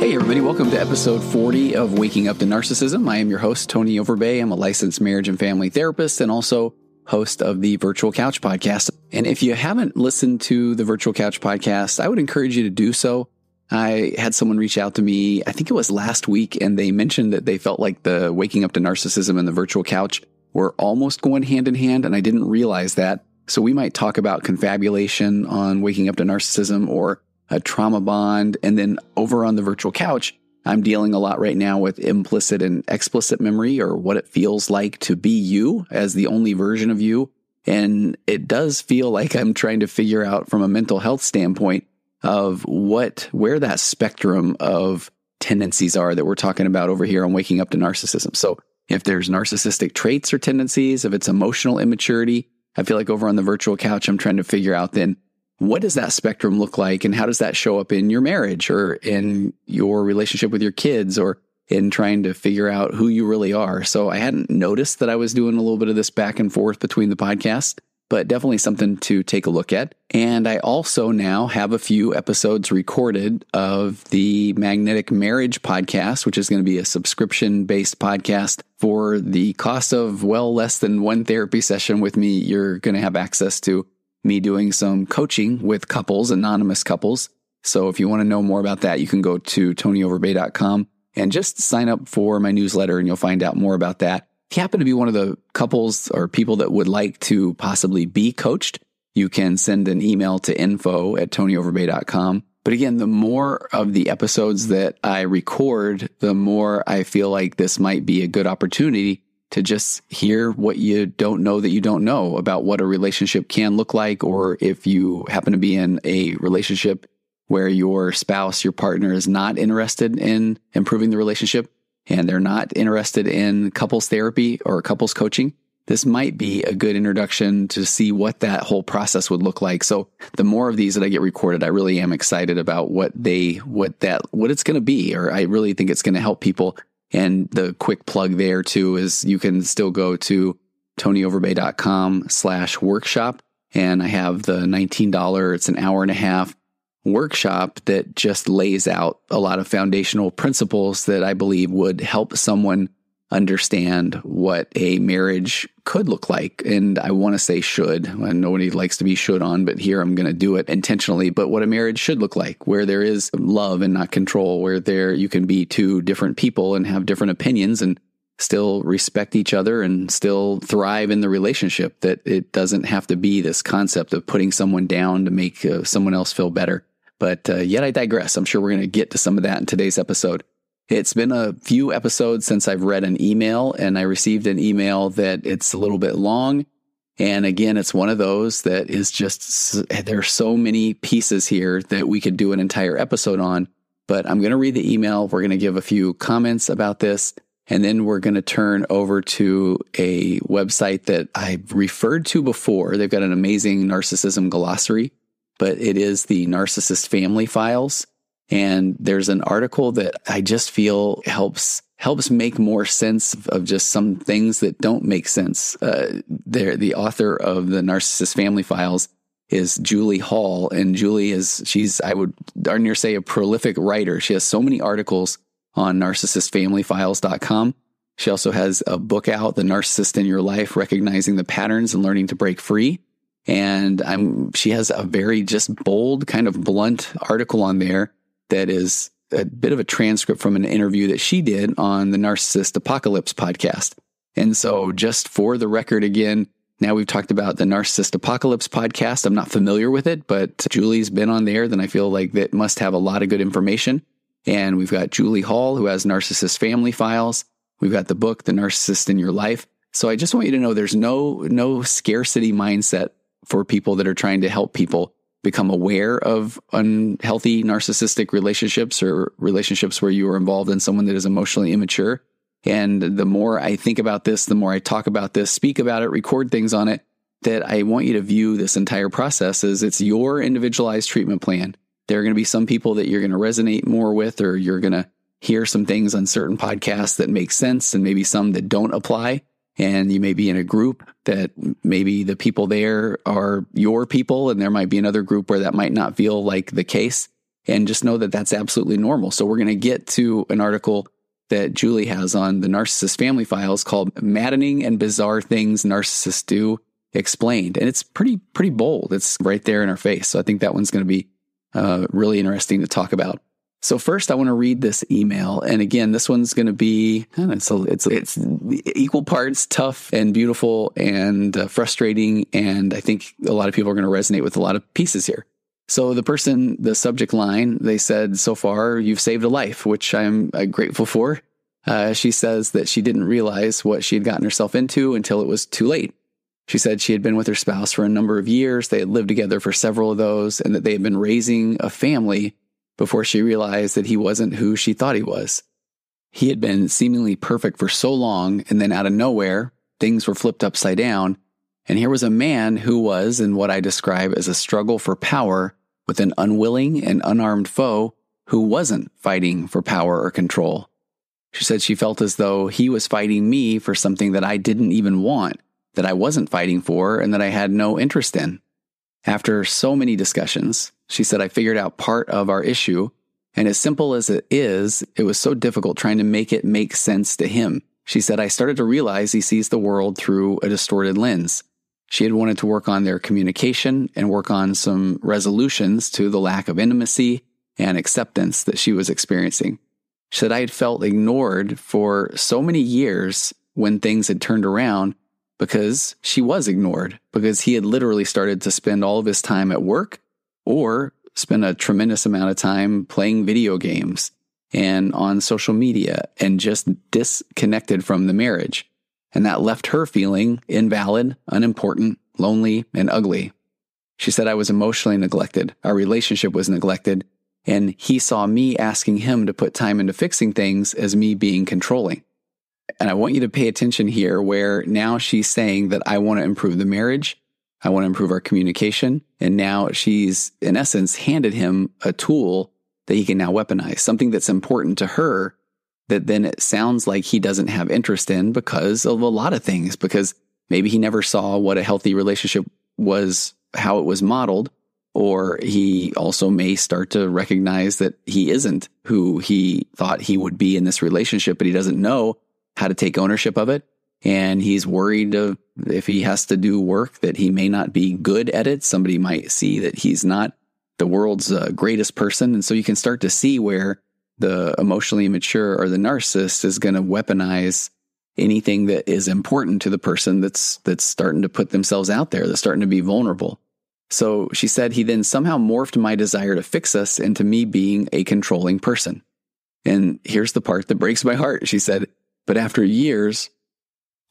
Hey, everybody, welcome to episode 40 of Waking Up to Narcissism. I am your host, Tony Overbay. I'm a licensed marriage and family therapist and also host of the Virtual Couch podcast. And if you haven't listened to the Virtual Couch podcast, I would encourage you to do so. I had someone reach out to me, I think it was last week, and they mentioned that they felt like the Waking Up to Narcissism and the Virtual Couch were almost going hand in hand, and I didn't realize that. So we might talk about confabulation on Waking Up to Narcissism or a trauma bond. And then over on the virtual couch, I'm dealing a lot right now with implicit and explicit memory or what it feels like to be you as the only version of you. And it does feel like I'm trying to figure out from a mental health standpoint of what, where that spectrum of tendencies are that we're talking about over here on waking up to narcissism. So if there's narcissistic traits or tendencies, if it's emotional immaturity, I feel like over on the virtual couch, I'm trying to figure out then what does that spectrum look like and how does that show up in your marriage or in your relationship with your kids or in trying to figure out who you really are. So I hadn't noticed that I was doing a little bit of this back and forth between the podcasts, but definitely something to take a look at. And I also now have a few episodes recorded of the Magnetic Marriage podcast, which is going to be a subscription based podcast for the cost of well less than one therapy session with me. You're going to have access to me doing some coaching with couples, anonymous couples. So if you want to know more about that, you can go to tonyoverbay.com and just sign up for my newsletter and you'll find out more about that. If you happen to be one of the couples or people that would like to possibly be coached, you can send an email to info at tonyoverbay.com. But again, the more of the episodes that I record, the more I feel like this might be a good opportunity to just hear what you don't know that you don't know about what a relationship can look like, or if you happen to be in a relationship where your spouse, your partner is not interested in improving the relationship and they're not interested in couples therapy or couples coaching. This might be a good introduction to see what that whole process would look like. So the more of these that I get recorded, I really am excited about what they, what that, what it's going to be, or I really think it's going to help people and the quick plug there too is you can still go to tonyoverbay.com slash workshop. And I have the $19, it's an hour and a half workshop that just lays out a lot of foundational principles that I believe would help someone understand what a marriage could look like. And I want to say should, and nobody likes to be should on, but here I'm going to do it intentionally. But what a marriage should look like, where there is love and not control, where there you can be two different people and have different opinions and still respect each other and still thrive in the relationship. That it doesn't have to be this concept of putting someone down to make uh, someone else feel better. But uh, yet I digress. I'm sure we're going to get to some of that in today's episode. It's been a few episodes since I've read an email, and I received an email that it's a little bit long. And again, it's one of those that is just, there are so many pieces here that we could do an entire episode on. But I'm going to read the email. We're going to give a few comments about this. And then we're going to turn over to a website that I've referred to before. They've got an amazing narcissism glossary, but it is the Narcissist Family Files. And there's an article that I just feel helps helps make more sense of just some things that don't make sense. Uh, there, the author of the Narcissist Family Files is Julie Hall, and Julie is she's I would darn near say a prolific writer. She has so many articles on narcissistfamilyfiles.com. She also has a book out, The Narcissist in Your Life, Recognizing the Patterns and Learning to Break Free. And I'm she has a very just bold, kind of blunt article on there that is a bit of a transcript from an interview that she did on the Narcissist Apocalypse podcast. And so, just for the record again, now we've talked about the Narcissist Apocalypse podcast. I'm not familiar with it, but Julie's been on there, then I feel like that must have a lot of good information. And we've got Julie Hall, who has Narcissist Family Files. We've got the book, The Narcissist in Your Life. So I just want you to know there's no no scarcity mindset for people that are trying to help people become aware of unhealthy narcissistic relationships or relationships where you are involved in someone that is emotionally immature. And the more I think about this, the more I talk about this, speak about it, record things on it, that I want you to view this entire process as it's your individualized treatment plan. There are going to be some people that you're going to resonate more with, or you're going to hear some things on certain podcasts that make sense and maybe some that don't apply. And you may be in a group that maybe the people there are your people and there might be another group where that might not feel like the case. And just know that that's absolutely normal. So we're going to get to an article that julie has on the narcissist family files called maddening and bizarre things narcissists do explained. And it's pretty pretty bold. It's right there in our face. So i think that one's going to be uh, really interesting to talk about so first, I want to read this email, and again, this one's going to be it's it's it's equal parts tough and beautiful and uh, frustrating, and I think a lot of people are going to resonate with a lot of pieces here. So the person, the subject line, they said, "So far, you've saved a life," which I'm uh, grateful for. Uh, she says that she didn't realize what she had gotten herself into until it was too late. She said she had been with her spouse for a number of years. They had lived together for several of those, and that they had been raising a family before she realized that he wasn't who she thought he was. He had been seemingly perfect for so long, and then out of nowhere, things were flipped upside down. And here was a man who was in what I describe as a struggle for power with an unwilling and unarmed foe who wasn't fighting for power or control. She said she felt as though he was fighting me for something that I didn't even want, that I wasn't fighting for, and that I had no interest in. After so many discussions, she said, I figured out part of our issue. And as simple as it is, it was so difficult trying to make it make sense to him. She said, I started to realize he sees the world through a distorted lens. She had wanted to work on their communication and work on some resolutions to the lack of intimacy and acceptance that she was experiencing. She said, I had felt ignored for so many years when things had turned around because she was ignored because he had literally started to spend all of his time at work or spend a tremendous amount of time playing video games and on social media and just disconnected from the marriage. And that left her feeling invalid, unimportant, lonely, and ugly. She said I was emotionally neglected. Our relationship was neglected. And he saw me asking him to put time into fixing things as me being controlling. And I want you to pay attention here where now she's saying that I want to improve the marriage. I want to improve our communication. And now she's, in essence, handed him a tool that he can now weaponize, something that's important to her that then it sounds like he doesn't have interest in because of a lot of things, because maybe he never saw what a healthy relationship was, how it was modeled. Or he also may start to recognize that he isn't who he thought he would be in this relationship, but he doesn't know how to take ownership of it. And he's worried of if he has to do work that he may not be good at it. Somebody might see that he's not the world's uh, greatest person. And so you can start to see where the emotionally immature or the narcissist is going to weaponize anything that is important to the person that's that's starting to put themselves out there, that's starting to be vulnerable. So she said he then somehow morphed my desire to fix us into me being a controlling person. And here's the part that breaks my heart. She said, but after years,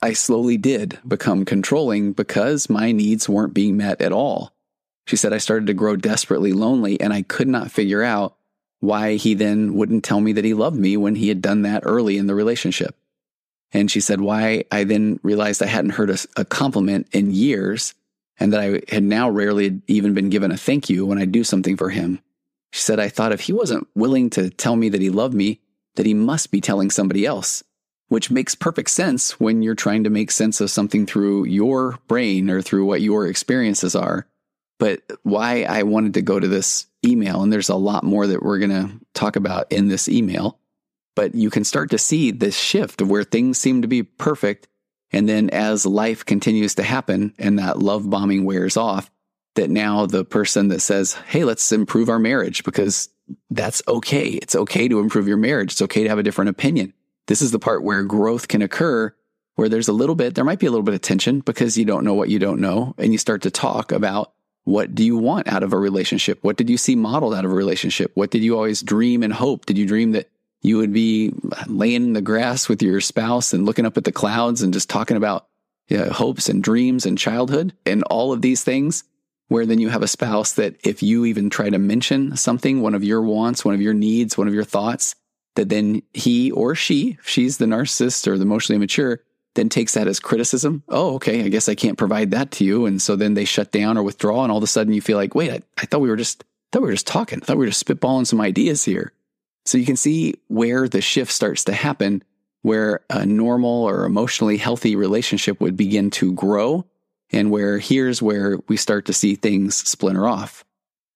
I slowly did become controlling because my needs weren't being met at all. She said I started to grow desperately lonely and I could not figure out why he then wouldn't tell me that he loved me when he had done that early in the relationship. And she said why I then realized I hadn't heard a, a compliment in years and that I had now rarely even been given a thank you when I do something for him. She said I thought if he wasn't willing to tell me that he loved me, that he must be telling somebody else which makes perfect sense when you're trying to make sense of something through your brain or through what your experiences are. But why I wanted to go to this email, and there's a lot more that we're going to talk about in this email, but you can start to see this shift of where things seem to be perfect. And then as life continues to happen and that love bombing wears off, that now the person that says, Hey, let's improve our marriage because that's okay. It's okay to improve your marriage. It's okay to have a different opinion. This is the part where growth can occur, where there's a little bit, there might be a little bit of tension because you don't know what you don't know. And you start to talk about what do you want out of a relationship? What did you see modeled out of a relationship? What did you always dream and hope? Did you dream that you would be laying in the grass with your spouse and looking up at the clouds and just talking about you know, hopes and dreams and childhood and all of these things? Where then you have a spouse that if you even try to mention something, one of your wants, one of your needs, one of your thoughts, that then he or she, if she's the narcissist or the emotionally immature, then takes that as criticism. Oh, okay, I guess I can't provide that to you. And so then they shut down or withdraw. And all of a sudden you feel like, wait, I, I thought we were just, I thought we were just talking. I thought we were just spitballing some ideas here. So you can see where the shift starts to happen where a normal or emotionally healthy relationship would begin to grow and where here's where we start to see things splinter off.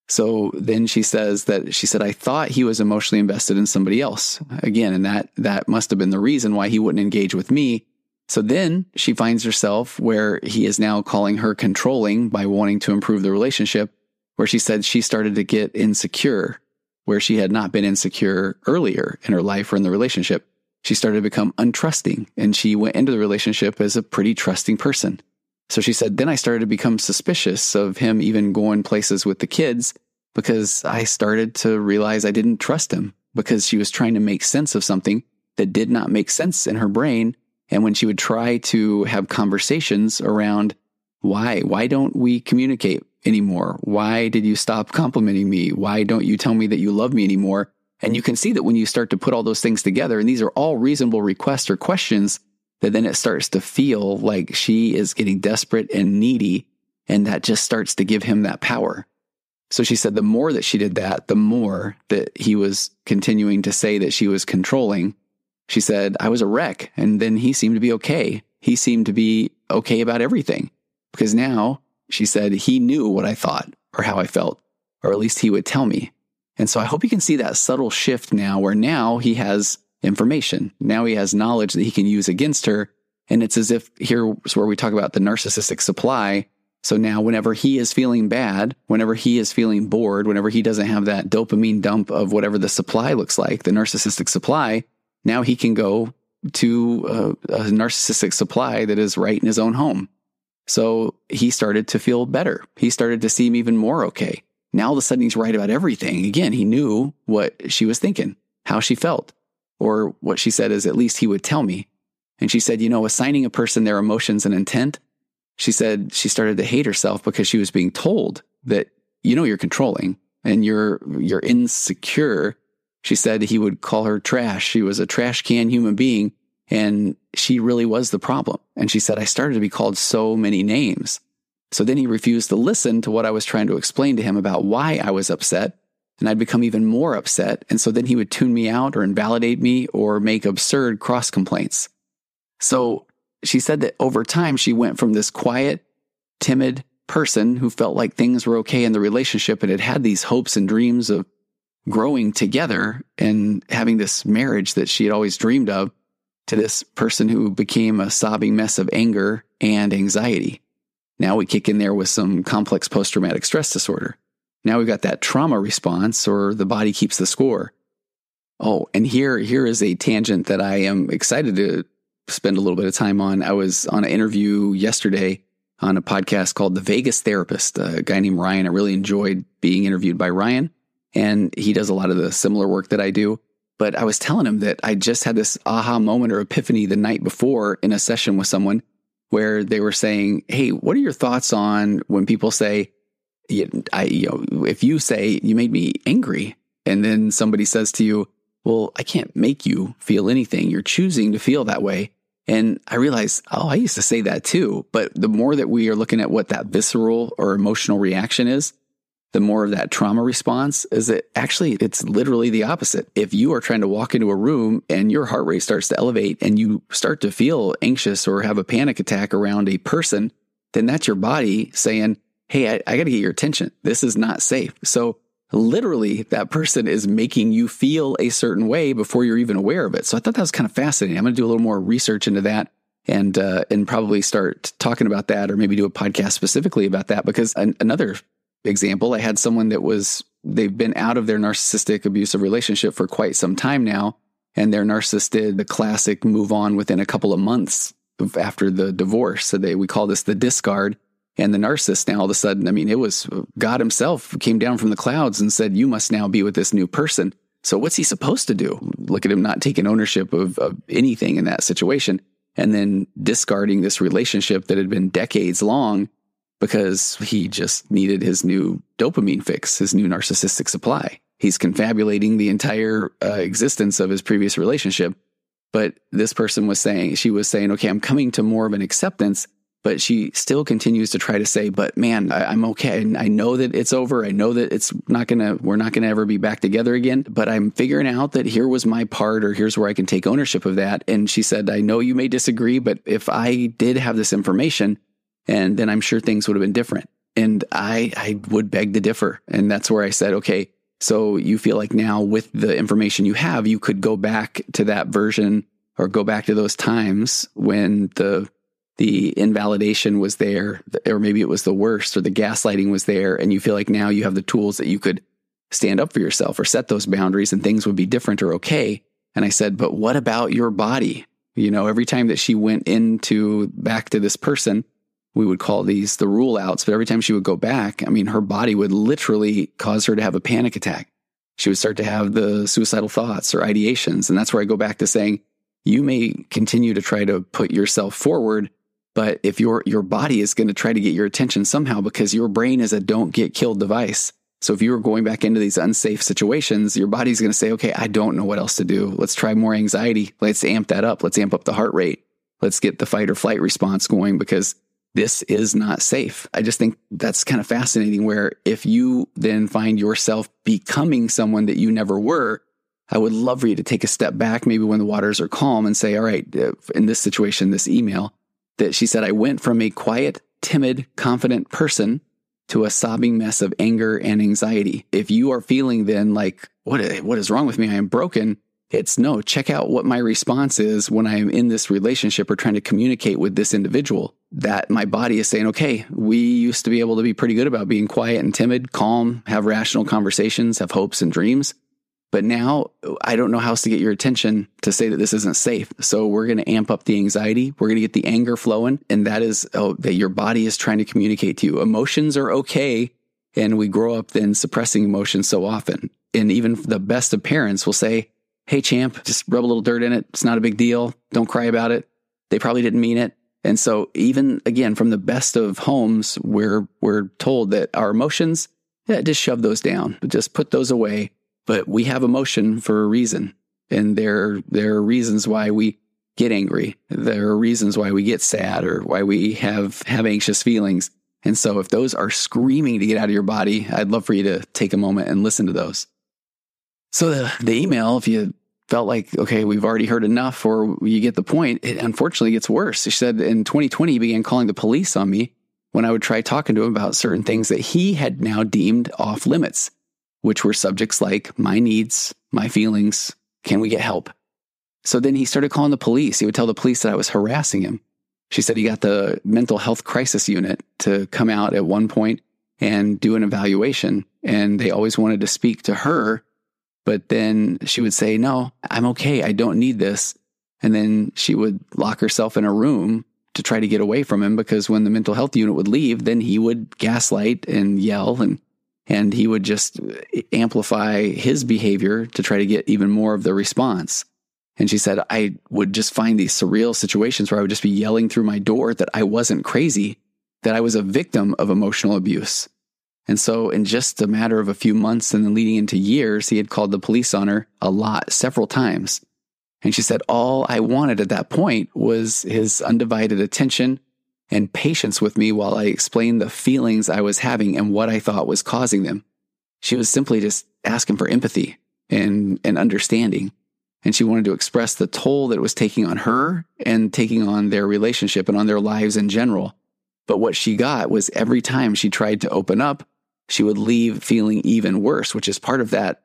So then she says that she said, I thought he was emotionally invested in somebody else again. And that, that must have been the reason why he wouldn't engage with me. So then she finds herself where he is now calling her controlling by wanting to improve the relationship, where she said she started to get insecure, where she had not been insecure earlier in her life or in the relationship. She started to become untrusting and she went into the relationship as a pretty trusting person. So she said, then I started to become suspicious of him even going places with the kids because I started to realize I didn't trust him because she was trying to make sense of something that did not make sense in her brain. And when she would try to have conversations around why, why don't we communicate anymore? Why did you stop complimenting me? Why don't you tell me that you love me anymore? And you can see that when you start to put all those things together, and these are all reasonable requests or questions that then it starts to feel like she is getting desperate and needy. And that just starts to give him that power. So she said the more that she did that, the more that he was continuing to say that she was controlling. She said, I was a wreck. And then he seemed to be okay. He seemed to be okay about everything because now she said he knew what I thought or how I felt, or at least he would tell me. And so I hope you can see that subtle shift now where now he has information. Now he has knowledge that he can use against her. And it's as if here's where we talk about the narcissistic supply. So now, whenever he is feeling bad, whenever he is feeling bored, whenever he doesn't have that dopamine dump of whatever the supply looks like, the narcissistic supply, now he can go to a, a narcissistic supply that is right in his own home. So he started to feel better. He started to seem even more okay. Now all of a sudden he's right about everything. Again, he knew what she was thinking, how she felt. Or what she said is, at least he would tell me. And she said, you know, assigning a person their emotions and intent, she said she started to hate herself because she was being told that, you know, you're controlling and you're, you're insecure. She said he would call her trash. She was a trash can human being and she really was the problem. And she said, I started to be called so many names. So then he refused to listen to what I was trying to explain to him about why I was upset and I'd become even more upset. And so then he would tune me out or invalidate me or make absurd cross complaints. So she said that over time, she went from this quiet, timid person who felt like things were okay in the relationship and had had these hopes and dreams of growing together and having this marriage that she had always dreamed of to this person who became a sobbing mess of anger and anxiety. Now we kick in there with some complex post traumatic stress disorder. Now we've got that trauma response or the body keeps the score. Oh, and here, here is a tangent that I am excited to spend a little bit of time on. I was on an interview yesterday on a podcast called The Vegas Therapist, a guy named Ryan. I really enjoyed being interviewed by Ryan, and he does a lot of the similar work that I do. But I was telling him that I just had this aha moment or epiphany the night before in a session with someone where they were saying, Hey, what are your thoughts on when people say, I, you know, if you say you made me angry and then somebody says to you, well, I can't make you feel anything. You're choosing to feel that way. And I realized, oh, I used to say that too. But the more that we are looking at what that visceral or emotional reaction is, the more of that trauma response is that actually it's literally the opposite. If you are trying to walk into a room and your heart rate starts to elevate and you start to feel anxious or have a panic attack around a person, then that's your body saying, Hey, I, I got to get your attention. This is not safe. So literally that person is making you feel a certain way before you're even aware of it. So I thought that was kind of fascinating. I'm going to do a little more research into that and uh, and probably start talking about that or maybe do a podcast specifically about that because an, another example I had someone that was they've been out of their narcissistic abusive relationship for quite some time now and their narcissist did the classic move on within a couple of months after the divorce so they we call this the discard and the narcissist now all of a sudden, I mean, it was God himself came down from the clouds and said, You must now be with this new person. So what's he supposed to do? Look at him not taking ownership of, of anything in that situation and then discarding this relationship that had been decades long because he just needed his new dopamine fix, his new narcissistic supply. He's confabulating the entire uh, existence of his previous relationship. But this person was saying, she was saying, okay, I'm coming to more of an acceptance but she still continues to try to say, but man, I, am okay. And I know that it's over. I know that it's not going to, we're not going to ever be back together again, but I'm figuring out that here was my part or here's where I can take ownership of that. And she said, I know you may disagree, but if I did have this information, and then I'm sure things would have been different. And I, I would beg to differ. And that's where I said, okay, so you feel like now with the information you have, you could go back to that version or go back to those times when the the invalidation was there, or maybe it was the worst, or the gaslighting was there, and you feel like now you have the tools that you could stand up for yourself or set those boundaries and things would be different or okay. And I said, but what about your body? You know, every time that she went into back to this person, we would call these the rule outs, but every time she would go back, I mean, her body would literally cause her to have a panic attack. She would start to have the suicidal thoughts or ideations. And that's where I go back to saying, you may continue to try to put yourself forward but if your your body is going to try to get your attention somehow because your brain is a don't get killed device. So if you were going back into these unsafe situations, your body's going to say, "Okay, I don't know what else to do. Let's try more anxiety. Let's amp that up. Let's amp up the heart rate. Let's get the fight or flight response going because this is not safe." I just think that's kind of fascinating where if you then find yourself becoming someone that you never were, I would love for you to take a step back, maybe when the waters are calm, and say, all right, uh, in this situation, this email, that she said, I went from a quiet, timid, confident person to a sobbing mess of anger and anxiety. If you are feeling then like, what, what is wrong with me? I am broken. It's no, check out what my response is when I am in this relationship or trying to communicate with this individual. That my body is saying, okay, we used to be able to be pretty good about being quiet and timid, calm, have rational conversations, have hopes and dreams. But now I don't know how else to get your attention to say that this isn't safe. So we're going to amp up the anxiety. We're going to get the anger flowing. And that is oh, that your body is trying to communicate to you. Emotions are okay. And we grow up then suppressing emotions so often. And even the best of parents will say, Hey, champ, just rub a little dirt in it. It's not a big deal. Don't cry about it. They probably didn't mean it. And so even again, from the best of homes, we're, we're told that our emotions, yeah, just shove those down, just put those away but we have emotion for a reason. And there, there are reasons why we get angry. There are reasons why we get sad or why we have, have anxious feelings. And so if those are screaming to get out of your body, I'd love for you to take a moment and listen to those. So the, the email, if you felt like, okay, we've already heard enough or you get the point, it unfortunately gets worse. She said in 2020, he began calling the police on me when I would try talking to him about certain things that he had now deemed off limits which were subjects like my needs, my feelings, can we get help? So then he started calling the police. He would tell the police that I was harassing him. She said he got the mental health crisis unit to come out at one point and do an evaluation. And they always wanted to speak to her. But then she would say, No, I'm okay. I don't need this. And then she would lock herself in a room to try to get away from him because when the mental health unit would leave, then he would gaslight and yell and and he would just uh, amplify his behavior to try to get even more of the response. And she said, I would just find these surreal situations where I would just be yelling through my door that I wasn't crazy, that I was a victim of emotional abuse. And so, in just a matter of a few months and then leading into years, he had called the police on her a lot, several times. And she said, All I wanted at that point was his undivided attention and patience with me while I explained the feelings I was having and what I thought was causing them. She was simply just asking for empathy and, and understanding. And she wanted to express the toll that it was taking on her and taking on their relationship and on their lives in general. But what she got was every time she tried to open up, she would leave feeling even worse, which is part of that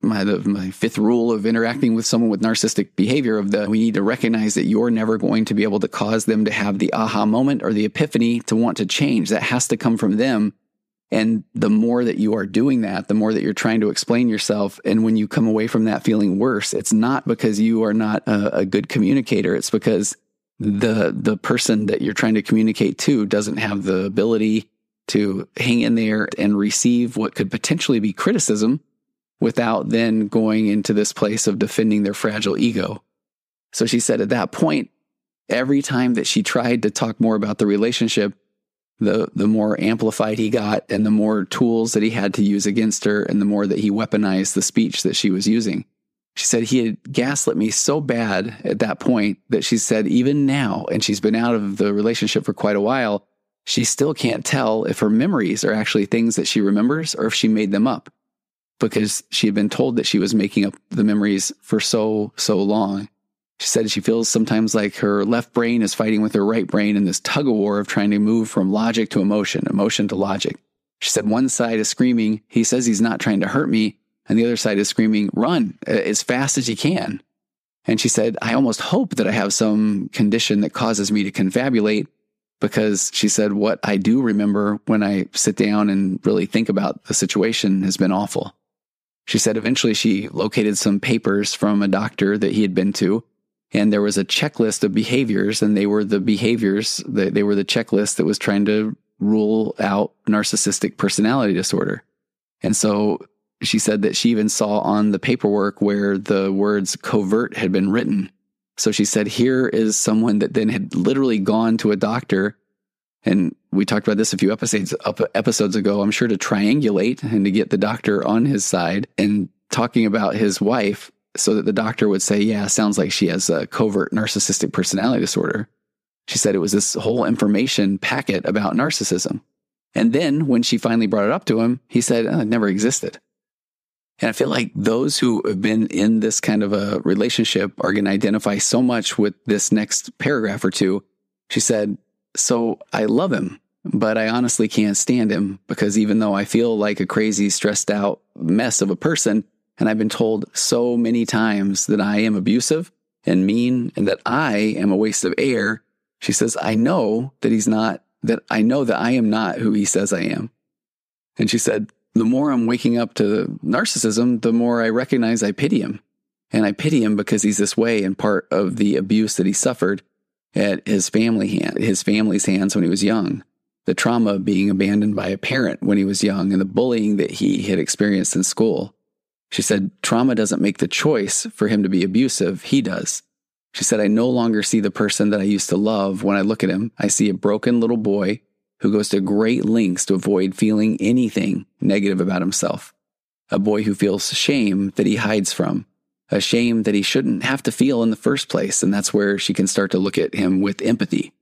my the, my fifth rule of interacting with someone with narcissistic behavior of the we need to recognize that you're never going to be able to cause them to have the aha moment or the epiphany to want to change. That has to come from them. And the more that you are doing that the more that you're trying to explain yourself. And when you come away from that feeling worse it's not because you are not a, a good communicator. It's because the the person that you're trying to communicate to doesn't have the ability to hang in there and receive what could potentially be criticism without then going into this place of defending their fragile ego. So she said at that point, every time that she tried to talk more about the relationship, the, the more amplified he got and the more tools that he had to use against her and the more that he weaponized the speech that she was using. She said he had gaslit me so bad at that point that she said, even now, and she's been out of the relationship for quite a while, she still can't tell if her memories are actually things that she remembers or if she made them up because she had been told that she was making up the memories for so, so long. She said she feels sometimes like her left brain is fighting with her right brain in this tug of war of trying to move from logic to emotion, emotion to logic. She said one side is screaming, he says he's not trying to hurt me, and the other side is screaming, run uh, as fast as you can. And she said, I almost hope that I have some condition that causes me to confabulate because she said, what I do remember when I sit down and really think about the situation has been awful. She said eventually she located some papers from a doctor that he had been to, and there was a checklist of behaviors, and they were the behaviors, that they were the checklist that was trying to rule out narcissistic personality disorder. And so she said that she even saw on the paperwork where the words covert had been written. So she said, here is someone that then had literally gone to a doctor. And we talked about this a few episodes, episodes ago, I'm sure to triangulate and to get the doctor on his side and talking about his wife so that the doctor would say, yeah, sounds like she has a covert narcissistic personality disorder. She said it was this whole information packet about narcissism. And then when she finally brought it up to him, he said, oh, it never existed. And I feel like those who have been in this kind of a relationship are going to identify so much with this next paragraph or two. She said, So I love him, but I honestly can't stand him because even though I feel like a crazy, stressed out mess of a person, and I've been told so many times that I am abusive and mean and that I am a waste of air, she says, I know that he's not, that I know that I am not who he says I am. And she said, the more I'm waking up to narcissism, the more I recognize I pity him. And I pity him because he's this way and part of the abuse that he suffered at his family hand, his family's hands when he was young. The trauma of being abandoned by a parent when he was young and the bullying that he had experienced in school. She said, trauma doesn't make the choice for him to be abusive. He does. She said, I no longer see the person that I used to love when I look at him. I see a broken little boy who goes to great lengths to avoid feeling anything negative about himself. A boy who feels shame that he hides from, a shame that he shouldn't have to feel in the first place. And that's where she can start to look at him with empathy.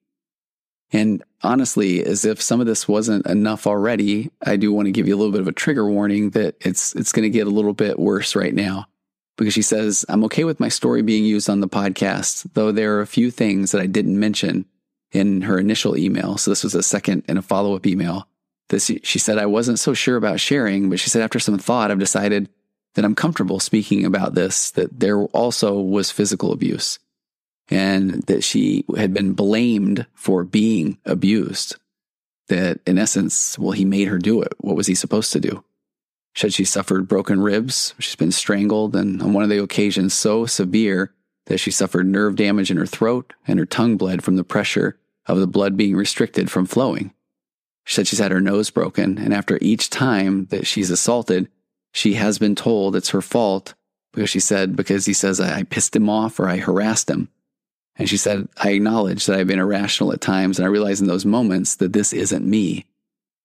And honestly, as if some of this wasn't enough already, I do want to give you a little bit of a trigger warning that it's, it's going to get a little bit worse right now. Because she says, I'm okay with my story being used on the podcast, though there are a few things that I didn't mention in her initial email. So this was a second and a follow up email. This, she said, I wasn't so sure about sharing, but she said, after some thought, I've decided that I'm comfortable speaking about this, that there also was physical abuse and that she had been blamed for being abused. That in essence, well, he made her do it. What was he supposed to do? She said she suffered broken ribs. She's been strangled. And on one of the occasions so severe that she suffered nerve damage in her throat and her tongue bled from the pressure of the blood being restricted from flowing. She said she's had her nose broken, and after each time that she's assaulted, she has been told it's her fault because she said, because he says I pissed him off or I harassed him. And she said, I acknowledge that I've been irrational at times, and I realize in those moments that this isn't me.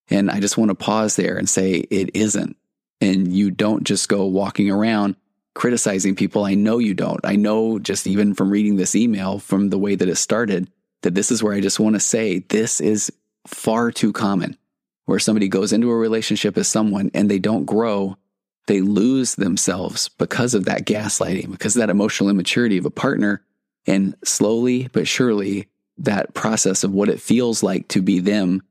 And I just want to pause there and say, it isn't. And you don't just go walking around criticizing people. I know you don't. I know just even from reading this email, from the way that it started, that this is where I just want to say this is far too common where somebody goes into a relationship as someone and they don't grow. They lose themselves because of that gaslighting, because of that emotional immaturity of a partner. And slowly but surely, that process of what it feels like to be them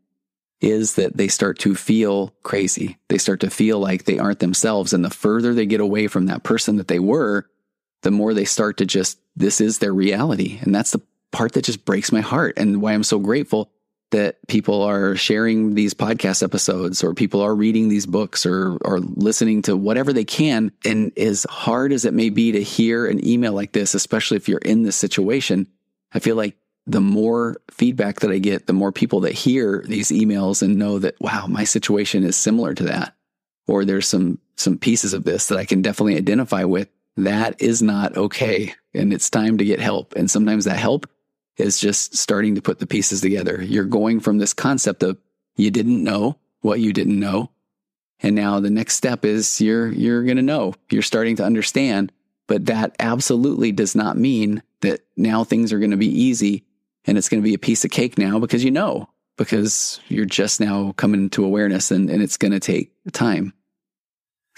is that they start to feel crazy. They start to feel like they aren't themselves. And the further they get away from that person that they were, the more they start to just, this is their reality. And that's the part that just breaks my heart and why I'm so grateful that people are sharing these podcast episodes or people are reading these books or, or listening to whatever they can. And as hard as it may be to hear an email like this, especially if you're in this situation, I feel like the more feedback that I get, the more people that hear these emails and know that, wow, my situation is similar to that. Or there's some, some pieces of this that I can definitely identify with. That is not okay. And it's time to get help. And sometimes that help is just starting to put the pieces together. You're going from this concept of you didn't know what you didn't know. And now the next step is you're, you're going to know. You're starting to understand But that absolutely does not mean that now things are going to be easy and it's going to be a piece of cake now because you know, because you're just now coming to awareness and, and it's going to take time.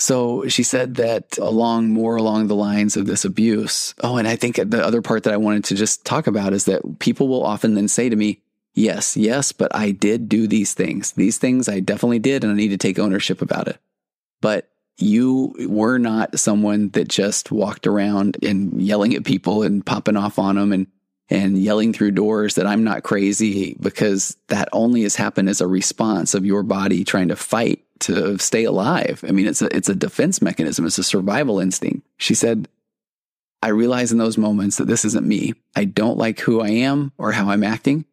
So she said that along more along the lines of this abuse. Oh, and I think the other part that I wanted to just talk about is that people will often then say to me, yes, yes, but I did do these things. These things I definitely did, and I need to take ownership about it. But you were not someone that just walked around and yelling at people and popping off on them and and yelling through doors that I'm not crazy because that only has happened as a response of your body trying to fight to stay alive. I mean, it's a, it's a defense mechanism. It's a survival instinct. She said, I realize in those moments that this isn't me. I don't like who I am or how I'm acting.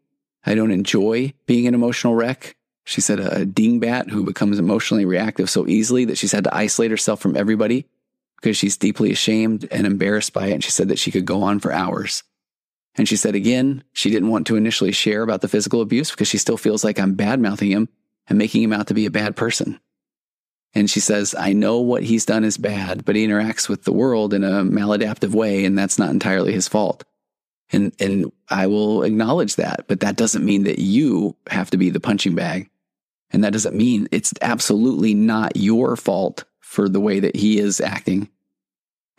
I don't enjoy being an emotional wreck. She said a dingbat who becomes emotionally reactive so easily that she's had to isolate herself from everybody because she's deeply ashamed and embarrassed by it. And she said that she could go on for hours. And she said again, she didn't want to initially share about the physical abuse because she still feels like I'm bad mouthing him and making him out to be a bad person. And she says, I know what he's done is bad, but he interacts with the world in a maladaptive way, and that's not entirely his fault. And, and I will acknowledge that, but that doesn't mean that you have to be the punching bag. And that doesn't mean it's absolutely not your fault for the way that he is acting.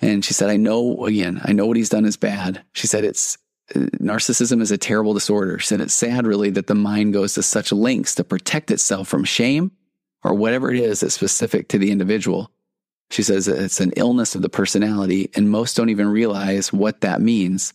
And she said, I know, again, I know what he's done is bad. She said, it's narcissism is a terrible disorder. Said it's sad, really, that the mind goes to such lengths to protect itself from shame or whatever it is that's specific to the individual. She says it's an illness of the personality, and most don't even realize what that means.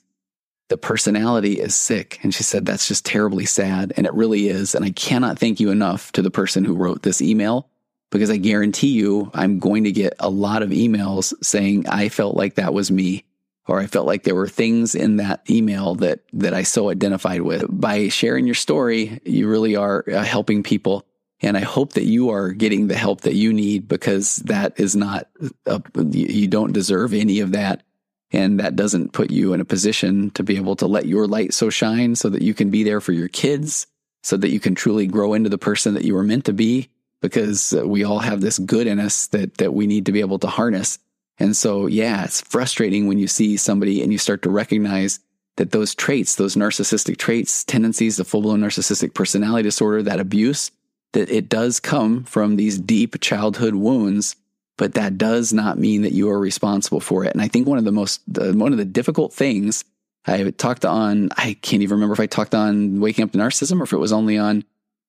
The personality is sick. And she said that's just terribly sad. And it really is. And I cannot thank you enough to the person who wrote this email because I guarantee you I'm going to get a lot of emails saying I felt like that was me or I felt like there were things in that email that that I so identified with. By sharing your story, you really are uh, helping people. And I hope that you are getting the help that you need because that is not, a, you don't deserve any of that. And that doesn't put you in a position to be able to let your light so shine so that you can be there for your kids, so that you can truly grow into the person that you were meant to be. Because uh, we all have this good in us that, that we need to be able to harness. And so, yeah, it's frustrating when you see somebody and you start to recognize that those traits, those narcissistic traits, tendencies, the full blown narcissistic personality disorder, that abuse, that it does come from these deep childhood wounds, but that does not mean that you are responsible for it. And I think one of the most, one of the difficult things I talked on, I can't even remember if I talked on waking up to narcissism or if it was only on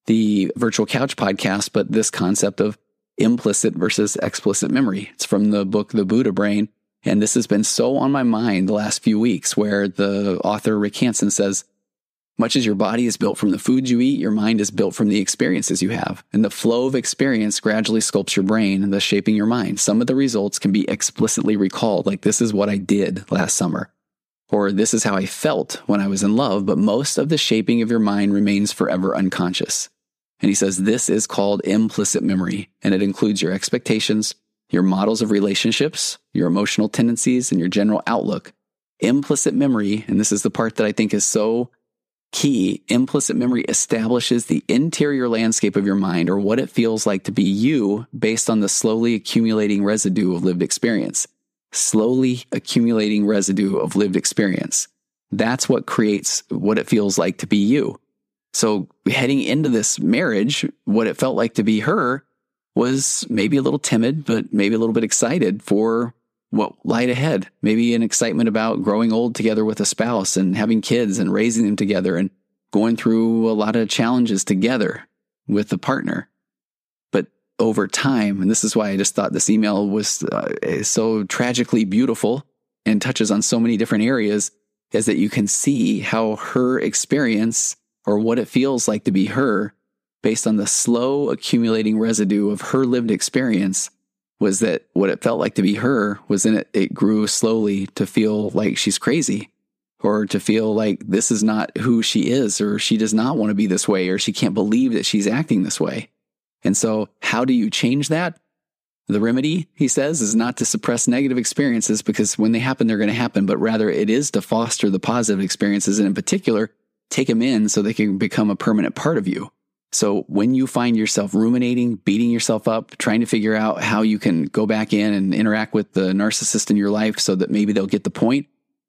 the virtual couch podcast, but this concept of implicit versus explicit memory. It's from the book, The Buddha Brain. And this has been so on my mind the last few weeks where the author Rick Hanson says, much as your body is built from the foods you eat, your mind is built from the experiences you have. And the flow of experience gradually sculpts your brain, and thus shaping your mind. Some of the results can be explicitly recalled, like this is what I did last summer, or this is how I felt when I was in love, but most of the shaping of your mind remains forever unconscious. And he says this is called implicit memory, and it includes your expectations, your models of relationships, your emotional tendencies, and your general outlook. Implicit memory, and this is the part that I think is so key, implicit memory establishes the interior landscape of your mind or what it feels like to be you based on the slowly accumulating residue of lived experience. Slowly accumulating residue of lived experience. That's what creates what it feels like to be you. So heading into this marriage, what it felt like to be her was maybe a little timid, but maybe a little bit excited for what lied ahead. Maybe an excitement about growing old together with a spouse and having kids and raising them together and going through a lot of challenges together with the partner. But over time, and this is why I just thought this email was uh, so tragically beautiful and touches on so many different areas, is that you can see how her experience or what it feels like to be her based on the slow accumulating residue of her lived experience was that what it felt like to be her was in it, it grew slowly to feel like she's crazy or to feel like this is not who she is or she does not want to be this way or she can't believe that she's acting this way. And so how do you change that? The remedy, he says, is not to suppress negative experiences because when they happen, they're going to happen, but rather it is to foster the positive experiences. And in particular, take them in so they can become a permanent part of you. So when you find yourself ruminating, beating yourself up, trying to figure out how you can go back in and interact with the narcissist in your life so that maybe they'll get the point,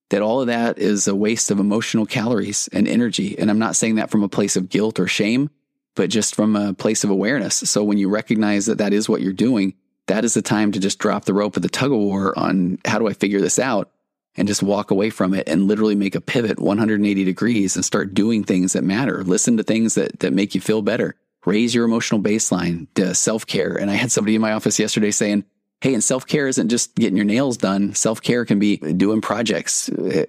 that all of that is a waste of emotional calories and energy. And I'm not saying that from a place of guilt or shame, but just from a place of awareness. So when you recognize that that is what you're doing, that is the time to just drop the rope of the tug of war on how do I figure this out and just walk away from it and literally make a pivot 180 degrees and start doing things that matter. Listen to things that, that make you feel better. Raise your emotional baseline to self care. And I had somebody in my office yesterday saying, Hey, and self care isn't just getting your nails done. Self care can be doing projects, eh,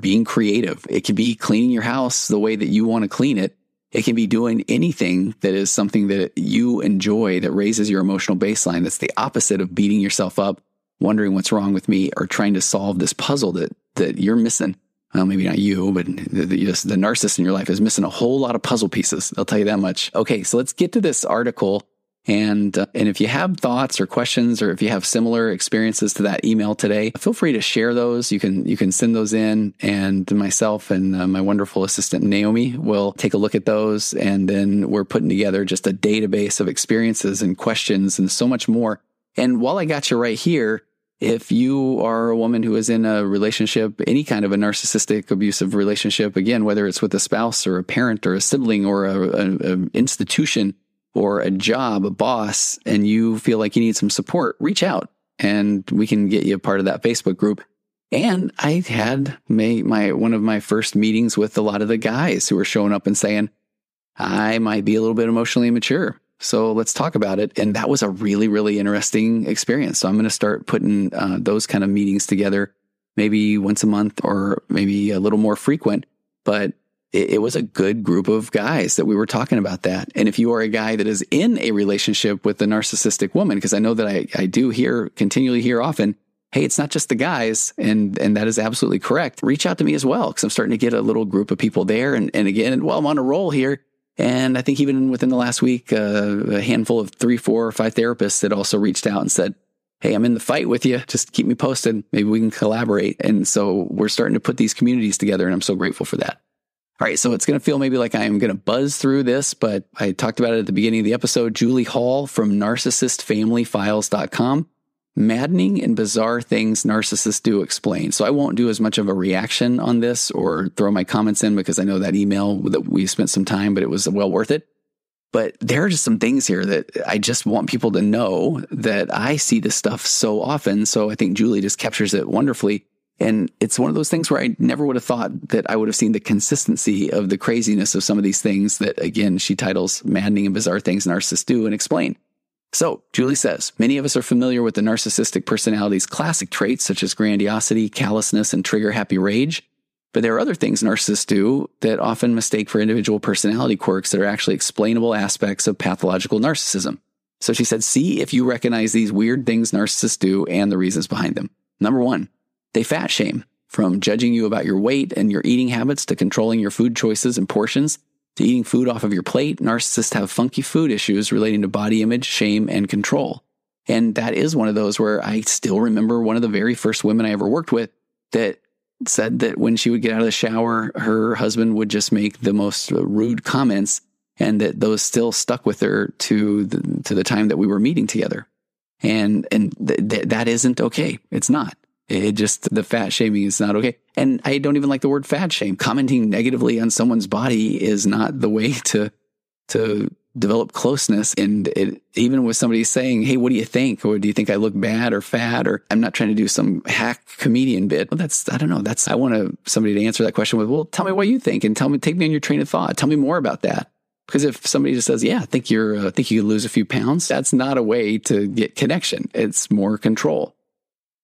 being creative. It can be cleaning your house the way that you want to clean it. It can be doing anything that is something that you enjoy that raises your emotional baseline. That's the opposite of beating yourself up wondering what's wrong with me or trying to solve this puzzle that, that you're missing. Well, maybe not you, but the, the, the narcissist in your life is missing a whole lot of puzzle pieces. I'll tell you that much. Okay. So let's get to this article. And, uh, and if you have thoughts or questions, or if you have similar experiences to that email today, feel free to share those. You can, you can send those in and myself and uh, my wonderful assistant, Naomi, will take a look at those. And then we're putting together just a database of experiences and questions and so much more. And while I got you right here, if you are a woman who is in a relationship, any kind of a narcissistic abusive relationship, again, whether it's with a spouse or a parent or a sibling or an institution or a job, a boss, and you feel like you need some support, reach out and we can get you a part of that Facebook group. And I had my, my one of my first meetings with a lot of the guys who were showing up and saying, I might be a little bit emotionally immature. So let's talk about it. And that was a really, really interesting experience. So I'm going to start putting uh, those kind of meetings together, maybe once a month or maybe a little more frequent. But it, it was a good group of guys that we were talking about that. And if you are a guy that is in a relationship with a narcissistic woman, because I know that I, I do hear continually hear often, hey, it's not just the guys, and and that is absolutely correct. Reach out to me as well, because I'm starting to get a little group of people there. And and again, while I'm on a roll here, and I think even within the last week, uh, a handful of three, four, or five therapists had also reached out and said, Hey, I'm in the fight with you. Just keep me posted. Maybe we can collaborate. And so we're starting to put these communities together, and I'm so grateful for that. All right, so it's going to feel maybe like I'm going to buzz through this, but I talked about it at the beginning of the episode. Julie Hall from narcissistfamilyfiles.com maddening and bizarre things narcissists do explain. So I won't do as much of a reaction on this or throw my comments in because I know that email that we spent some time, but it was well worth it. But there are just some things here that I just want people to know that I see this stuff so often. So I think Julie just captures it wonderfully. And it's one of those things where I never would have thought that I would have seen the consistency of the craziness of some of these things that, again, she titles maddening and bizarre things narcissists do and explain. So, Julie says, many of us are familiar with the narcissistic personality's classic traits such as grandiosity, callousness, and trigger happy rage. But there are other things narcissists do that often mistake for individual personality quirks that are actually explainable aspects of pathological narcissism. So she said, see if you recognize these weird things narcissists do and the reasons behind them. Number one, they fat shame. From judging you about your weight and your eating habits to controlling your food choices and portions, to eating food off of your plate, narcissists have funky food issues relating to body image, shame, and control. And that is one of those where I still remember one of the very first women I ever worked with that said that when she would get out of the shower, her husband would just make the most rude comments and that those still stuck with her to the, to the time that we were meeting together. And, and th- th- that isn't okay. It's not. It just, the fat shaming is not okay. And I don't even like the word fat shame. Commenting negatively on someone's body is not the way to, to develop closeness. And it, even with somebody saying, Hey, what do you think? Or do you think I look bad or fat? Or I'm not trying to do some hack comedian bit. Well, that's, I don't know. That's, I want to, somebody to answer that question with, well, tell me what you think and tell me, take me on your train of thought. Tell me more about that. Because if somebody just says, "Yeah, I think you're, uh, think you could lose a few pounds," that's not a way to get connection. It's more control.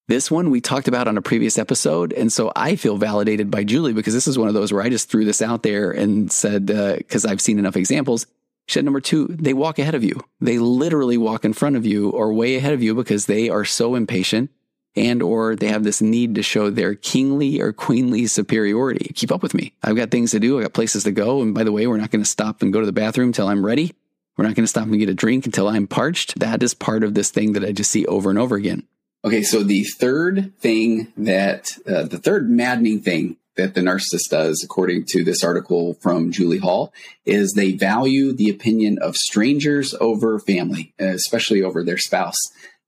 This one we talked about on a previous episode. And so I feel validated by Julie because this is one of those where I just threw this out there and said, because uh, I've seen enough examples. She said, number two, they walk ahead of you. They literally walk in front of you or way ahead of you because they are so impatient and or they have this need to show their kingly or queenly superiority. Keep up with me. I've got things to do. I got places to go. And by the way, we're not going to stop and go to the bathroom until I'm ready. We're not going to stop and get a drink until I'm parched. That is part of this thing that I just see over and over again. Okay, so the third thing that, uh, the third maddening thing that the narcissist does, according to this article from Julie Hall, is they value the opinion of strangers over family, especially over their spouse.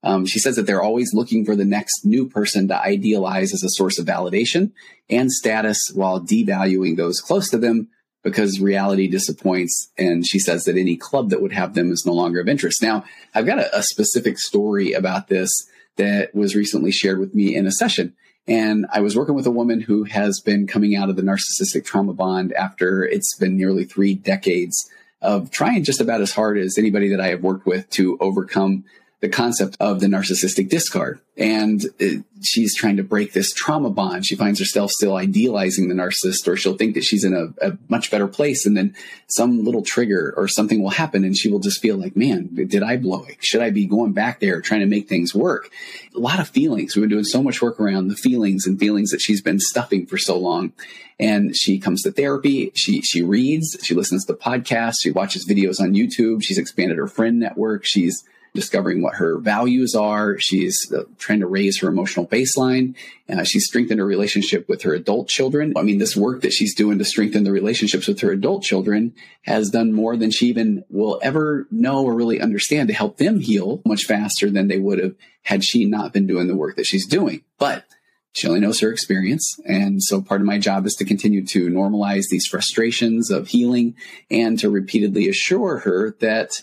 Um, she says that they're always looking for the next new person to idealize as a source of validation and status while devaluing those close to them because reality disappoints. And she says that any club that would have them is no longer of interest. Now, I've got a, a specific story about this that was recently shared with me in a session. And I was working with a woman who has been coming out of the narcissistic trauma bond after it's been nearly three decades of trying just about as hard as anybody that I have worked with to overcome the concept of the narcissistic discard. And it, she's trying to break this trauma bond. She finds herself still idealizing the narcissist, or she'll think that she's in a, a, much better place. And then some little trigger or something will happen, and she will just feel like, man, did I blow it? Should I be going back there trying to make things work? A lot of feelings. We've been doing so much work around the feelings and feelings that she's been stuffing for so long. And she comes to therapy. She, she reads, she listens to podcasts, she watches videos on YouTube. She's expanded her friend network. She's discovering what her values are. She's uh, trying to raise her emotional baseline. Uh, she's strengthened her relationship with her adult children. I mean, this work that she's doing to strengthen the relationships with her adult children has done more than she even will ever know or really understand to help them heal much faster than they would have had she not been doing the work that she's doing. But she only knows her experience. And so part of my job is to continue to normalize these frustrations of healing and to repeatedly assure her that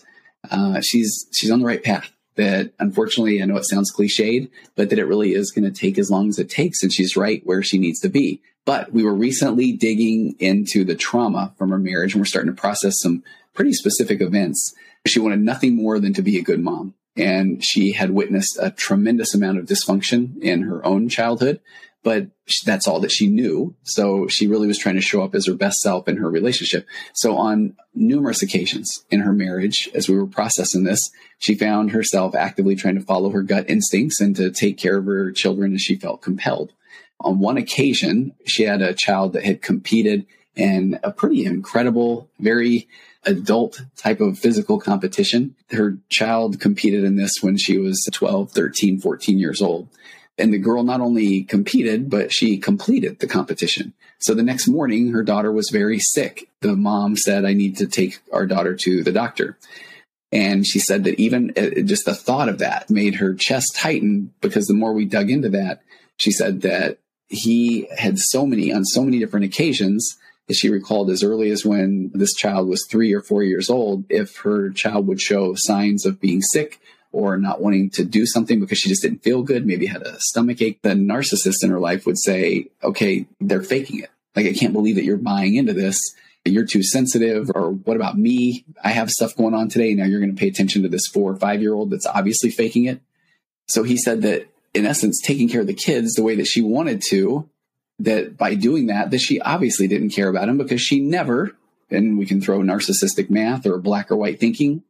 uh, she's she's on the right path. That unfortunately, I know it sounds cliched, but that it really is going to take as long as it takes, and she's right where she needs to be. But we were recently digging into the trauma from her marriage, and we're starting to process some pretty specific events. She wanted nothing more than to be a good mom, and she had witnessed a tremendous amount of dysfunction in her own childhood but that's all that she knew. So she really was trying to show up as her best self in her relationship. So on numerous occasions in her marriage, as we were processing this, she found herself actively trying to follow her gut instincts and to take care of her children as she felt compelled. On one occasion, she had a child that had competed in a pretty incredible, very adult type of physical competition. Her child competed in this when she was 12, 13, 14 years old. And the girl not only competed, but she completed the competition. So the next morning, her daughter was very sick. The mom said, I need to take our daughter to the doctor. And she said that even uh, just the thought of that made her chest tighten because the more we dug into that, she said that he had so many, on so many different occasions, that she recalled as early as when this child was three or four years old, if her child would show signs of being sick or not wanting to do something because she just didn't feel good, maybe had a stomach ache, the narcissist in her life would say, okay, they're faking it. Like, I can't believe that you're buying into this. You're too sensitive. Or what about me? I have stuff going on today. Now you're going to pay attention to this four or five year old that's obviously faking it. So he said that in essence, taking care of the kids the way that she wanted to, that by doing that, that she obviously didn't care about him because she never, and we can throw narcissistic math or black or white thinking,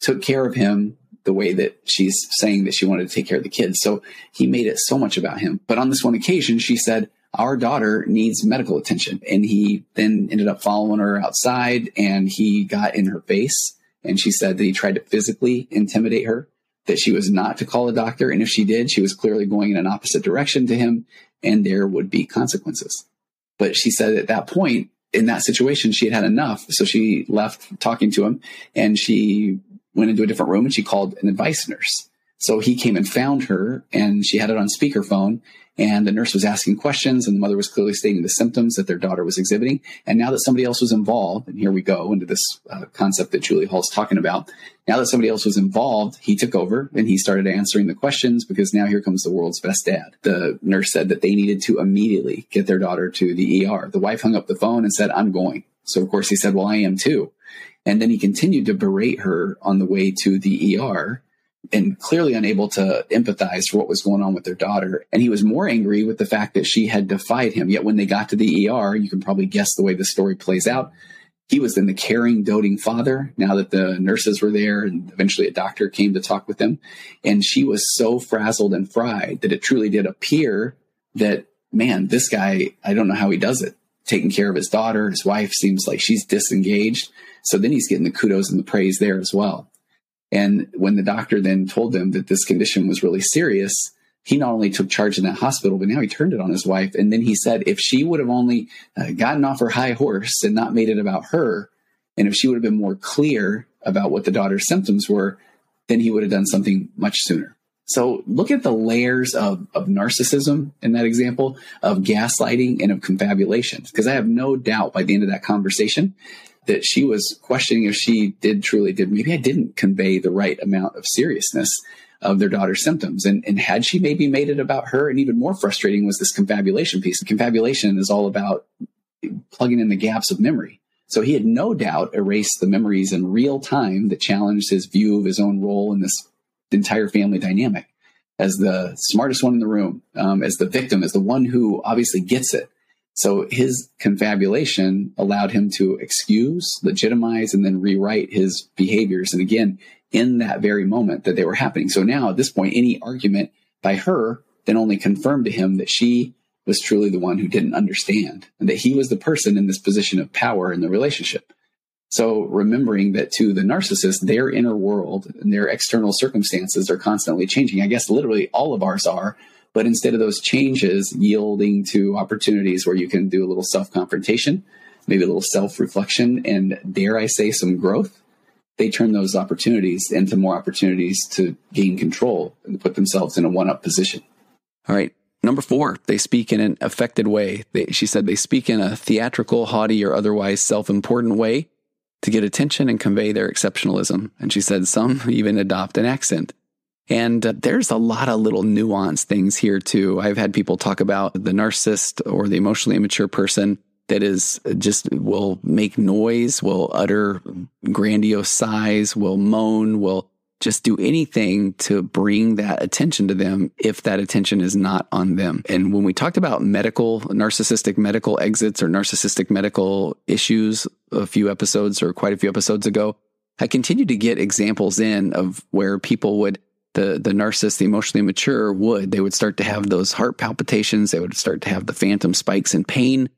took care of him the way that she's saying that she wanted to take care of the kids. So he made it so much about him. But on this one occasion, she said, our daughter needs medical attention. And he then ended up following her outside and he got in her face. And she said that he tried to physically intimidate her, that she was not to call a doctor. And if she did, she was clearly going in an opposite direction to him and there would be consequences. But she said at that point, in that situation, she had had enough. So she left talking to him and she went into a different room and she called an advice nurse. So he came and found her and she had it on speakerphone and the nurse was asking questions and the mother was clearly stating the symptoms that their daughter was exhibiting. And now that somebody else was involved, and here we go into this uh, concept that Julie Hall's talking about. Now that somebody else was involved, he took over and he started answering the questions because now here comes the world's best dad. The nurse said that they needed to immediately get their daughter to the ER. The wife hung up the phone and said, I'm going. So of course he said, well, I am too. And then he continued to berate her on the way to the ER and clearly unable to empathize for what was going on with their daughter. And he was more angry with the fact that she had defied him. Yet when they got to the ER, you can probably guess the way the story plays out. He was then the caring, doting father now that the nurses were there and eventually a doctor came to talk with them. And she was so frazzled and fried that it truly did appear that, man, this guy, I don't know how he does it. Taking care of his daughter, his wife seems like she's disengaged. So then he's getting the kudos and the praise there as well. And when the doctor then told them that this condition was really serious, he not only took charge in that hospital, but now he turned it on his wife. And then he said, if she would have only uh, gotten off her high horse and not made it about her, and if she would have been more clear about what the daughter's symptoms were, then he would have done something much sooner. So look at the layers of, of narcissism in that example, of gaslighting and of confabulation. Because I have no doubt by the end of that conversation that she was questioning if she did truly did, maybe I didn't convey the right amount of seriousness of their daughter's symptoms. And, and had she maybe made it about her? And even more frustrating was this confabulation piece. Confabulation is all about plugging in the gaps of memory. So he had no doubt erased the memories in real time that challenged his view of his own role in this entire family dynamic as the smartest one in the room, um, as the victim, as the one who obviously gets it. So his confabulation allowed him to excuse, legitimize, and then rewrite his behaviors. And again, in that very moment that they were happening. So now at this point, any argument by her then only confirmed to him that she was truly the one who didn't understand and that he was the person in this position of power in the relationship. So remembering that to the narcissist, their inner world and their external circumstances are constantly changing. I guess literally all of ours are, but instead of those changes yielding to opportunities where you can do a little self confrontation, maybe a little self reflection, and dare I say some growth, they turn those opportunities into more opportunities to gain control and put themselves in a one up position. All right. Number four, they speak in an affected way. They, she said they speak in a theatrical, haughty, or otherwise self important way to get attention and convey their exceptionalism. And she said some even adopt an accent. And uh, there's a lot of little nuanced things here too. I've had people talk about the narcissist or the emotionally immature person that is just will make noise, will utter grandiose sighs, will moan, will just do anything to bring that attention to them if that attention is not on them. And when we talked about medical, narcissistic medical exits or narcissistic medical issues a few episodes or quite a few episodes ago, I continued to get examples in of where people would the the narcissist, the emotionally mature would they would start to have those heart palpitations, they would start to have the phantom spikes in pain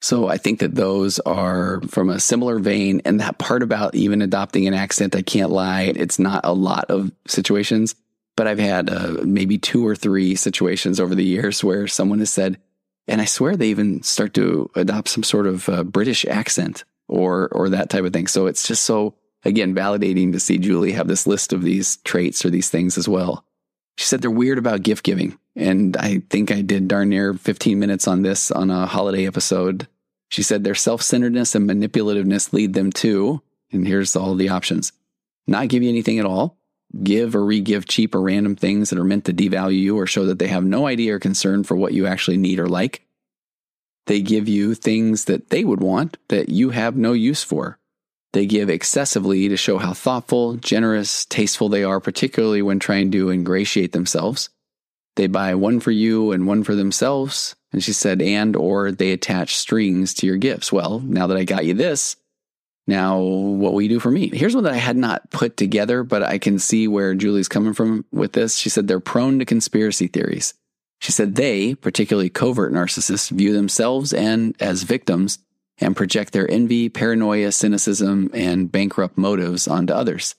so I think that those are from a similar vein. And that part about even adopting an accent, I can't lie, it's not a lot of situations, but I've had uh, maybe two or three situations over the years where someone has said, and I swear they even start to adopt some sort of uh, British accent or or that type of thing. So it's just so again validating to see Julie have this list of these traits or these things as well. She said they're weird about gift giving. And I think I did darn near 15 minutes on this on a holiday episode. She said their self centeredness and manipulativeness lead them to, and here's all the options not give you anything at all, give or re give cheap or random things that are meant to devalue you or show that they have no idea or concern for what you actually need or like. They give you things that they would want that you have no use for. They give excessively to show how thoughtful, generous, tasteful they are, particularly when trying to ingratiate themselves. They buy one for you and one for themselves. And she said, and or they attach strings to your gifts. Well, now that I got you this, now what will you do for me? Here's one that I had not put together, but I can see where Julie's coming from with this. She said they're prone to conspiracy theories. She said they, particularly covert narcissists, view themselves and as victims and project their envy, paranoia, cynicism, and bankrupt motives onto others.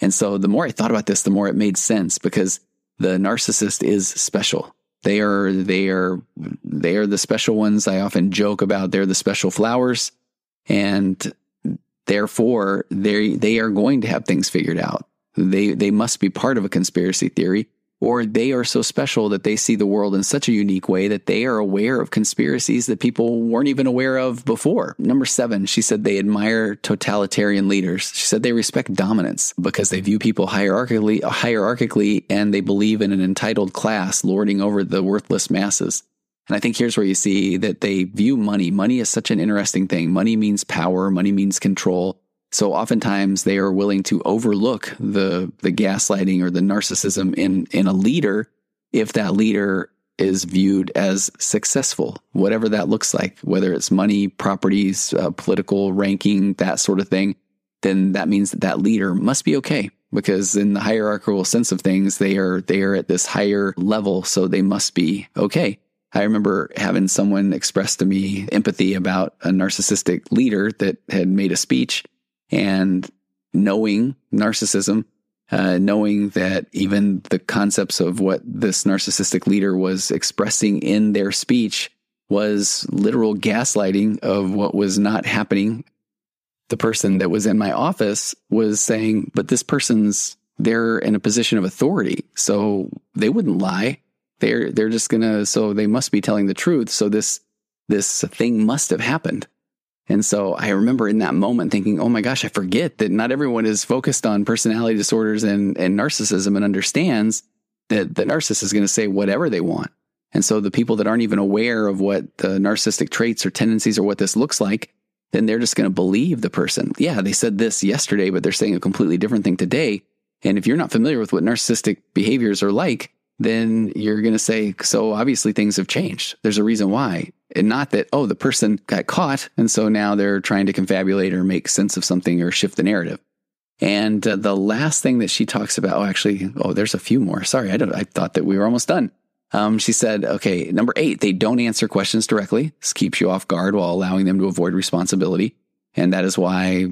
And so the more I thought about this, the more it made sense because the narcissist is special. They are they are they are the special ones. I often joke about they're the special flowers, and therefore they they are going to have things figured out. They they must be part of a conspiracy theory or they are so special that they see the world in such a unique way that they are aware of conspiracies that people weren't even aware of before. Number seven, she said they admire totalitarian leaders. She said they respect dominance because they view people hierarchically, hierarchically and they believe in an entitled class lording over the worthless masses. And I think here's where you see that they view money. Money is such an interesting thing. Money means power. Money means control. So oftentimes they are willing to overlook the the gaslighting or the narcissism in in a leader if that leader is viewed as successful, whatever that looks like, whether it's money, properties, uh, political ranking, that sort of thing, then that means that that leader must be okay because in the hierarchical sense of things, they are they are at this higher level, so they must be okay. I remember having someone express to me empathy about a narcissistic leader that had made a speech and knowing narcissism, uh, knowing that even the concepts of what this narcissistic leader was expressing in their speech was literal gaslighting of what was not happening. The person that was in my office was saying, but this person's, they're in a position of authority. So they wouldn't lie. They're, they're just gonna, so they must be telling the truth. So this, this thing must have happened. And so I remember in that moment thinking, oh my gosh, I forget that not everyone is focused on personality disorders and, and narcissism and understands that the narcissist is going to say whatever they want. And so the people that aren't even aware of what the narcissistic traits or tendencies or what this looks like, then they're just going to believe the person. Yeah, they said this yesterday, but they're saying a completely different thing today. And if you're not familiar with what narcissistic behaviors are like, then you're going to say, so obviously things have changed. There's a reason why. And not that, oh, the person got caught. And so now they're trying to confabulate or make sense of something or shift the narrative. And uh, the last thing that she talks about, oh, actually, oh, there's a few more. Sorry, I, I thought that we were almost done. Um, she said, okay, number eight, they don't answer questions directly. This keeps you off guard while allowing them to avoid responsibility. And that is why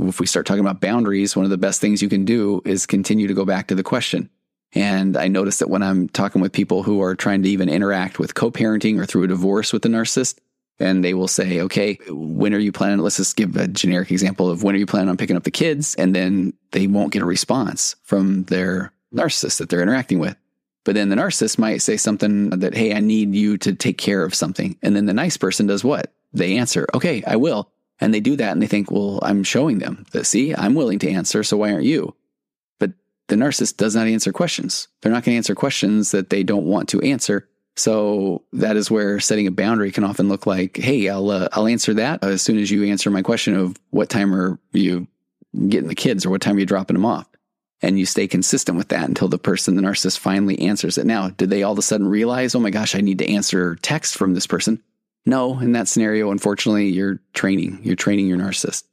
if we start talking about boundaries, one of the best things you can do is continue to go back to the question. And I notice that when I'm talking with people who are trying to even interact with co parenting or through a divorce with the narcissist, and they will say, okay, when are you planning? Let's just give a generic example of when are you planning on picking up the kids? And then they won't get a response from their narcissist that they're interacting with. But then the narcissist might say something that, hey, I need you to take care of something. And then the nice person does what? They answer, okay, I will. And they do that and they think, well, I'm showing them that, see, I'm willing to answer. So why aren't you? The narcissist does not answer questions. They're not going to answer questions that they don't want to answer. So that is where setting a boundary can often look like, "Hey, I'll uh, I'll answer that as soon as you answer my question of what time are you getting the kids or what time are you dropping them off." And you stay consistent with that until the person, the narcissist, finally answers it. Now, did they all of a sudden realize, "Oh my gosh, I need to answer text from this person"? No, in that scenario, unfortunately, you're training. You're training your narcissist.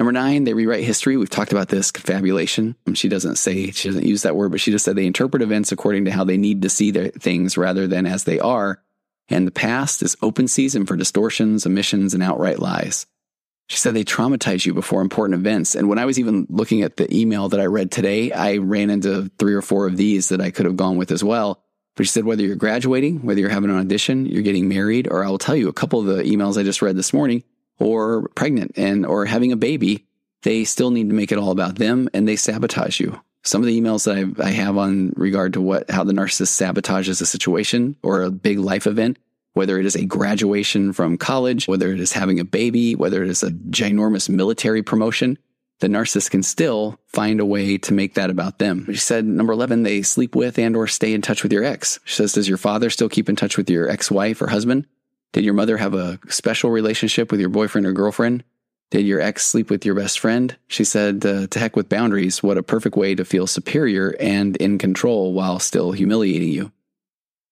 Number nine, they rewrite history. We've talked about this confabulation. Um, she doesn't say, she doesn't use that word, but she just said they interpret events according to how they need to see their things rather than as they are. And the past is open season for distortions, omissions, and outright lies. She said they traumatize you before important events. And when I was even looking at the email that I read today, I ran into three or four of these that I could have gone with as well. But she said, whether you're graduating, whether you're having an audition, you're getting married, or I will tell you a couple of the emails I just read this morning, or pregnant and or having a baby, they still need to make it all about them and they sabotage you. Some of the emails that I, I have on regard to what how the narcissist sabotages a situation or a big life event, whether it is a graduation from college, whether it is having a baby, whether it is a ginormous military promotion, the narcissist can still find a way to make that about them. She said, number 11, they sleep with and or stay in touch with your ex. She says, does your father still keep in touch with your ex-wife or husband? Did your mother have a special relationship with your boyfriend or girlfriend? Did your ex sleep with your best friend? She said, uh, to heck with boundaries. What a perfect way to feel superior and in control while still humiliating you.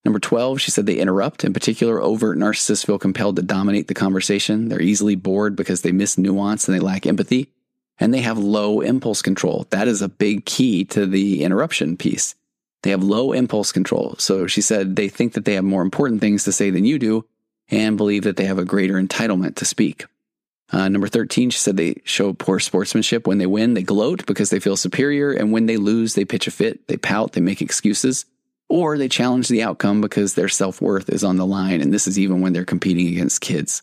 Number 12, she said they interrupt. In particular, overt narcissists feel compelled to dominate the conversation. They're easily bored because they miss nuance and they lack empathy. And they have low impulse control. That is a big key to the interruption piece. They have low impulse control. So she said they think that they have more important things to say than you do and believe that they have a greater entitlement to speak. Uh, number 13, she said they show poor sportsmanship. When they win, they gloat because they feel superior. And when they lose, they pitch a fit, they pout, they make excuses, or they challenge the outcome because their self worth is on the line. And this is even when they're competing against kids.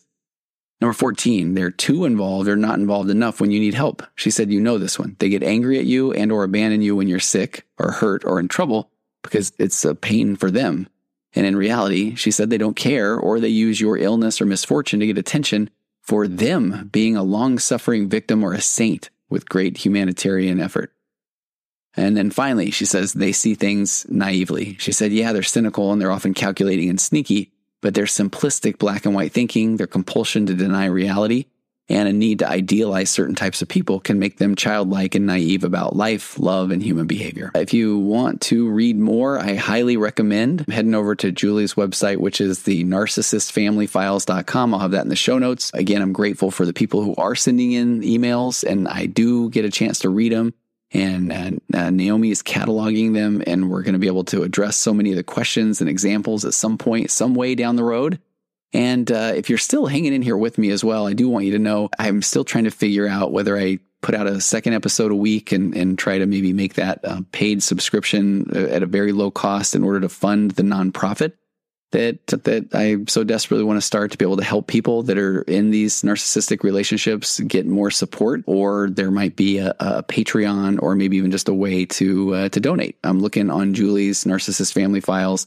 Number 14, they're too involved or not involved enough when you need help. She said, you know this one. They get angry at you and or abandon you when you're sick or hurt or in trouble because it's a pain for them. And in reality, she said they don't care or they use your illness or misfortune to get attention for them being a long suffering victim or a saint with great humanitarian effort. And then finally, she says they see things naively. She said, yeah, they're cynical and they're often calculating and sneaky, but their simplistic black and white thinking, their compulsion to deny reality, and a need to idealize certain types of people can make them childlike and naive about life, love, and human behavior. If you want to read more, I highly recommend heading over to Julie's website, which is the narcissistfamilyfiles.com. I'll have that in the show notes. Again, I'm grateful for the people who are sending in emails, and I do get a chance to read them. And uh, uh, Naomi is cataloging them, and we're going to be able to address so many of the questions and examples at some point, some way down the road. And uh, if you're still hanging in here with me as well, I do want you to know I'm still trying to figure out whether I put out a second episode a week and, and try to maybe make that a paid subscription uh, at a very low cost in order to fund the nonprofit that that I so desperately want to start to be able to help people that are in these narcissistic relationships get more support, or there might be a, a Patreon, or maybe even just a way to uh, to donate. I'm looking on Julie's narcissist family files,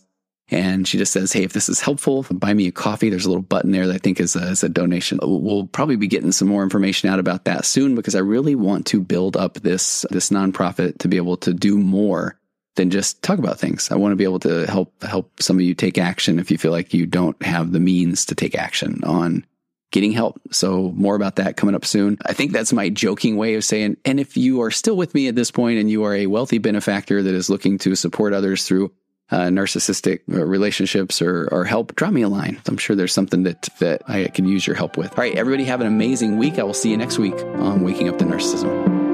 and she just says, "Hey, if this is helpful, buy me a coffee." There's a little button there that I think is a, is a donation. We'll probably be getting some more information out about that soon because I really want to build up this this nonprofit to be able to do more than just talk about things. I want to be able to help help some of you take action if you feel like you don't have the means to take action on getting help. So more about that coming up soon. I think that's my joking way of saying, and if you are still with me at this point and you are a wealthy benefactor that is looking to support others through uh, narcissistic uh, relationships or, or help, drop me a line. I'm sure there's something that, that I can use your help with. All right, everybody have an amazing week. I will see you next week on Waking Up to Narcissism.